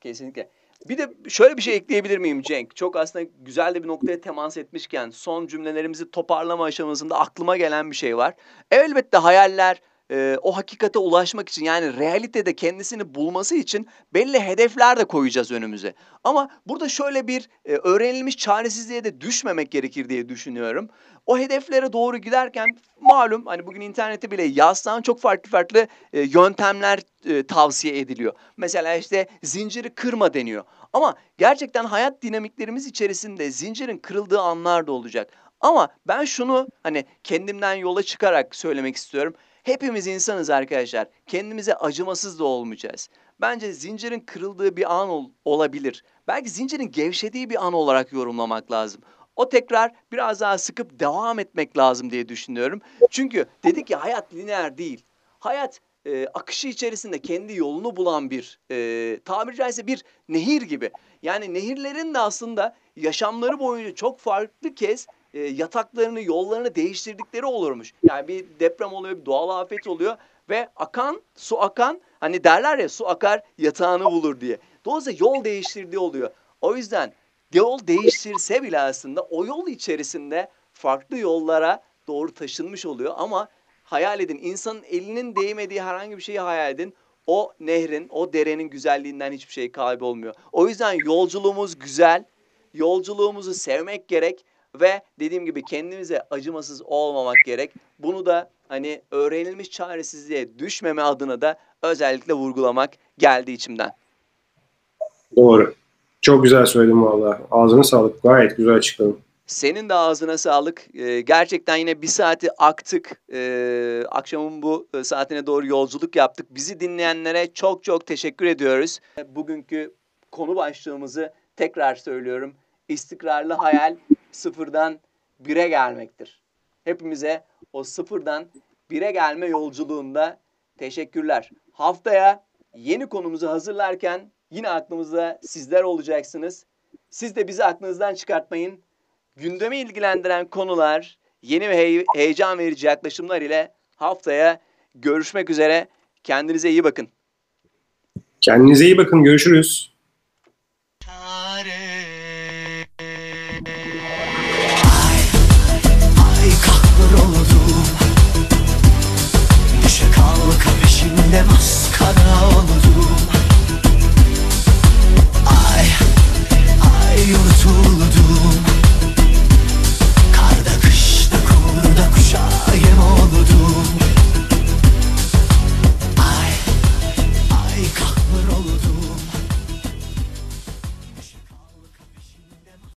Kesinlikle. Bir de şöyle bir şey ekleyebilir miyim Cenk? Çok aslında güzel de bir noktaya temas etmişken son cümlelerimizi toparlama aşamasında aklıma gelen bir şey var. Elbette hayaller e, o hakikate ulaşmak için yani realitede kendisini bulması için belli hedefler de koyacağız önümüze. Ama burada şöyle bir e, öğrenilmiş çaresizliğe de düşmemek gerekir diye düşünüyorum. O hedeflere doğru giderken malum hani bugün internette bile yazsan çok farklı farklı e, yöntemler e, tavsiye ediliyor. Mesela işte zinciri kırma deniyor. Ama gerçekten hayat dinamiklerimiz içerisinde zincirin kırıldığı anlar da olacak. Ama ben şunu hani kendimden yola çıkarak söylemek istiyorum. Hepimiz insanız arkadaşlar. Kendimize acımasız da olmayacağız. Bence zincirin kırıldığı bir an ol- olabilir. Belki zincirin gevşediği bir an olarak yorumlamak lazım. O tekrar biraz daha sıkıp devam etmek lazım diye düşünüyorum. Çünkü dedik ya hayat lineer değil. Hayat e, akışı içerisinde kendi yolunu bulan bir e, tabiri caizse bir nehir gibi. Yani nehirlerin de aslında yaşamları boyunca çok farklı kez e, yataklarını, yollarını değiştirdikleri olurmuş. Yani bir deprem oluyor, bir doğal afet oluyor ve akan, su akan hani derler ya su akar yatağını bulur diye. Dolayısıyla yol değiştirdiği oluyor. O yüzden yol değiştirse bile aslında o yol içerisinde farklı yollara doğru taşınmış oluyor ama hayal edin insanın elinin değmediği herhangi bir şeyi hayal edin. O nehrin, o derenin güzelliğinden hiçbir şey kaybolmuyor. O yüzden yolculuğumuz güzel. Yolculuğumuzu sevmek gerek ve dediğim gibi kendimize acımasız olmamak gerek. Bunu da hani öğrenilmiş çaresizliğe düşmeme adına da özellikle vurgulamak geldi içimden. Doğru. Çok güzel söyledin valla. Ağzına sağlık. Gayet güzel açıkladın. Senin de ağzına sağlık. Ee, gerçekten yine bir saati aktık. Ee, akşamın bu e, saatine doğru yolculuk yaptık. Bizi dinleyenlere çok çok teşekkür ediyoruz. Bugünkü konu başlığımızı tekrar söylüyorum. İstikrarlı hayal sıfırdan bire gelmektir. Hepimize o sıfırdan bire gelme yolculuğunda teşekkürler. Haftaya yeni konumuzu hazırlarken yine aklımızda sizler olacaksınız. Siz de bizi aklınızdan çıkartmayın. Gündemi ilgilendiren konular, yeni ve hey- heyecan verici yaklaşımlar ile haftaya görüşmek üzere. Kendinize iyi bakın. Kendinize iyi bakın. Görüşürüz. Entendemos.